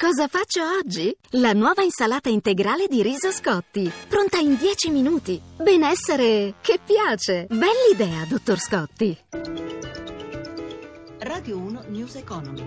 Cosa faccio oggi? La nuova insalata integrale di riso Scotti, pronta in 10 minuti. Benessere che piace. Bell'idea, dottor Scotti. Radio 1 News Economy.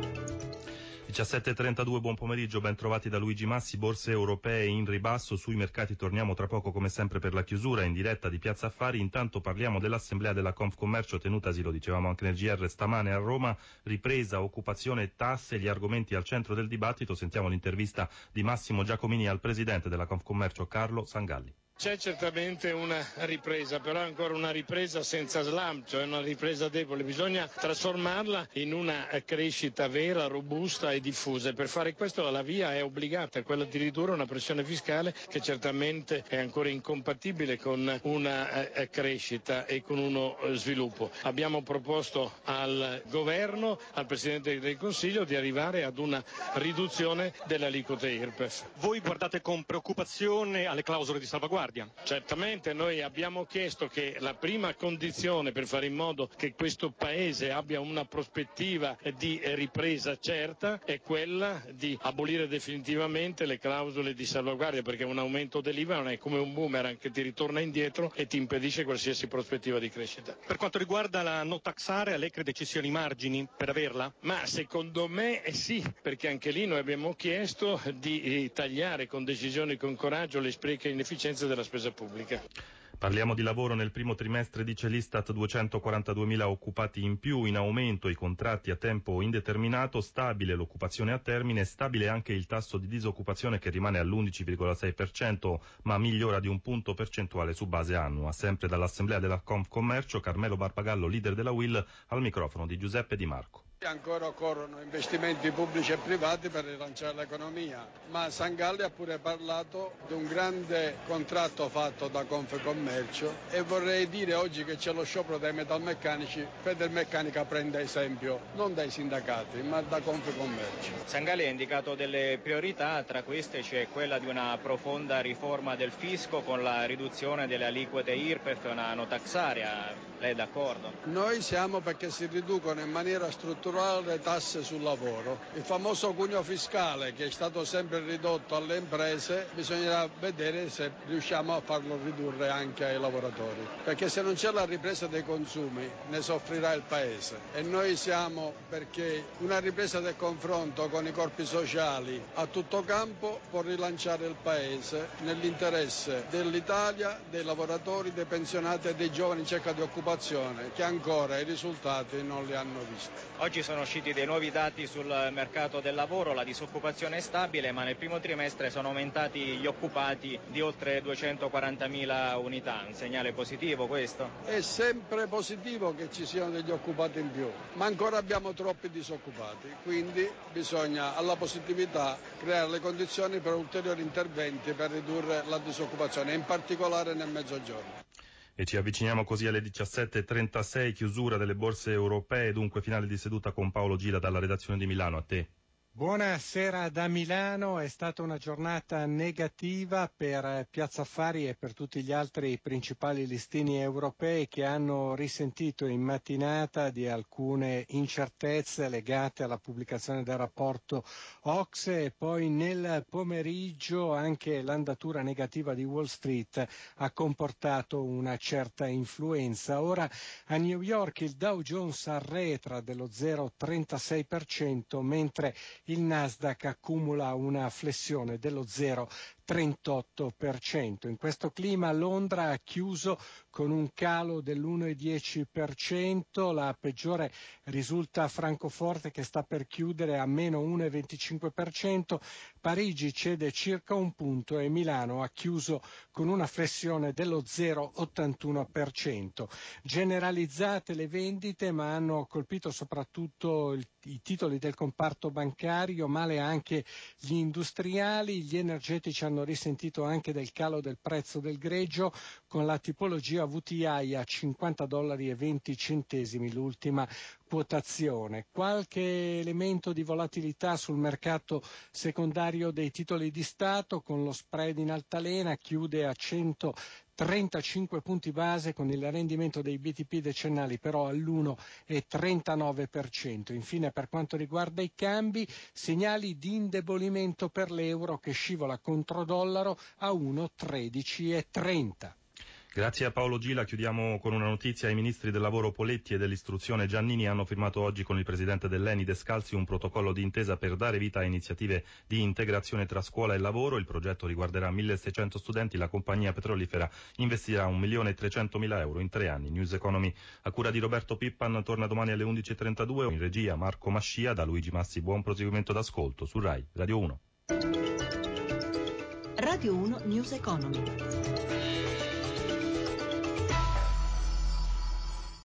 17.32, buon pomeriggio, ben trovati da Luigi Massi, borse europee in ribasso, sui mercati torniamo tra poco come sempre per la chiusura in diretta di Piazza Affari, intanto parliamo dell'assemblea della Confcommercio tenutasi, lo dicevamo anche nel GR stamane a Roma, ripresa, occupazione tasse, gli argomenti al centro del dibattito, sentiamo l'intervista di Massimo Giacomini al presidente della Confcommercio Carlo Sangalli. C'è certamente una ripresa, però è ancora una ripresa senza slam, cioè una ripresa debole. Bisogna trasformarla in una crescita vera, robusta e diffusa. E per fare questo la via è obbligata, quella di ridurre una pressione fiscale che certamente è ancora incompatibile con una eh, crescita e con uno eh, sviluppo. Abbiamo proposto al governo, al Presidente del Consiglio di arrivare ad una riduzione delle aliquote IRPEF. Voi guardate con preoccupazione alle clausole di salvaguardia? Salvaguardia. Certamente noi abbiamo chiesto che la prima condizione per fare in modo che questo Paese abbia una prospettiva di ripresa certa è quella di abolire definitivamente le clausole di salvaguardia perché un aumento dell'IVA non è come un boomerang che ti ritorna indietro e ti impedisce qualsiasi prospettiva di crescita. Per quanto riguarda la no tax area, lei crede ci siano i margini per averla? Ma secondo me sì, perché anche lì noi abbiamo chiesto di tagliare con decisione e con coraggio le spreche e inefficienze della spesa pubblica. Parliamo di lavoro nel primo trimestre, dice l'Istat, 242.000 occupati in più, in aumento i contratti a tempo indeterminato, stabile l'occupazione a termine, stabile anche il tasso di disoccupazione che rimane all'11,6%, ma migliora di un punto percentuale su base annua. Sempre dall'Assemblea della Confcommercio, Carmelo Barbagallo, leader della WIL, al microfono di Giuseppe Di Marco. Ancora occorrono investimenti pubblici e privati per rilanciare l'economia, ma Sangalli ha pure parlato di un grande contratto fatto da Confcommercio e vorrei dire oggi che c'è lo sciopero dei metalmeccanici, Federmeccanica prende esempio non dai sindacati ma da Confcommercio. Sangalli ha indicato delle priorità, tra queste c'è quella di una profonda riforma del fisco con la riduzione delle aliquote IRPEF e una notaxaria. Lei è d'accordo? Noi siamo perché si riducono in maniera strutturale le tasse sul lavoro. Il famoso cuneo fiscale che è stato sempre ridotto alle imprese, bisognerà vedere se riusciamo a farlo ridurre anche ai lavoratori. Perché se non c'è la ripresa dei consumi ne soffrirà il Paese. E noi siamo perché una ripresa del confronto con i corpi sociali a tutto campo può rilanciare il Paese nell'interesse dell'Italia, dei lavoratori, dei pensionati e dei giovani in cerca di occupazione che ancora i risultati non li hanno visti. Oggi sono usciti dei nuovi dati sul mercato del lavoro, la disoccupazione è stabile, ma nel primo trimestre sono aumentati gli occupati di oltre 240.000 unità. Un segnale positivo questo? È sempre positivo che ci siano degli occupati in più, ma ancora abbiamo troppi disoccupati, quindi bisogna alla positività creare le condizioni per ulteriori interventi per ridurre la disoccupazione, in particolare nel mezzogiorno. E ci avviciniamo così alle 17.36, chiusura delle borse europee, dunque finale di seduta con Paolo Gila dalla redazione di Milano. A te. Buonasera da Milano, è stata una giornata negativa per Piazza Affari e per tutti gli altri principali listini europei che hanno risentito in mattinata di alcune incertezze legate alla pubblicazione del rapporto Ox e poi nel pomeriggio anche l'andatura negativa di Wall Street ha comportato una certa influenza. Ora a New York il Dow Jones arretra dello 0,36% mentre il Nasdaq accumula una flessione dello 0,38%. In questo clima Londra ha chiuso con un calo dell'1,10%, la peggiore risulta Francoforte che sta per chiudere a meno 1,25%, Parigi cede circa un punto e Milano ha chiuso con una flessione dello 0,81%. Generalizzate le vendite ma hanno colpito soprattutto il, i titoli del comparto bancario, male anche gli industriali, gli energetici hanno risentito anche del calo del prezzo del greggio con la tipologia VTI a 50 dollari e 20 centesimi, l'ultima quotazione. Qualche elemento di volatilità sul mercato secondario dei titoli di Stato con lo spread in altalena chiude a 100 35 punti base con il rendimento dei BTP decennali però all'1,39%. Infine per quanto riguarda i cambi, segnali di indebolimento per l'euro che scivola contro dollaro a 1,1330. Grazie a Paolo Gila chiudiamo con una notizia. I ministri del lavoro Poletti e dell'istruzione Giannini hanno firmato oggi con il presidente dell'Eni Descalzi un protocollo di intesa per dare vita a iniziative di integrazione tra scuola e lavoro. Il progetto riguarderà 1600 studenti. La compagnia petrolifera investirà 1.300.000 euro in tre anni. News Economy a cura di Roberto Pippan torna domani alle 11.32. In regia Marco Mascia da Luigi Massi. Buon proseguimento d'ascolto su RAI Radio 1. Radio 1 News Economy.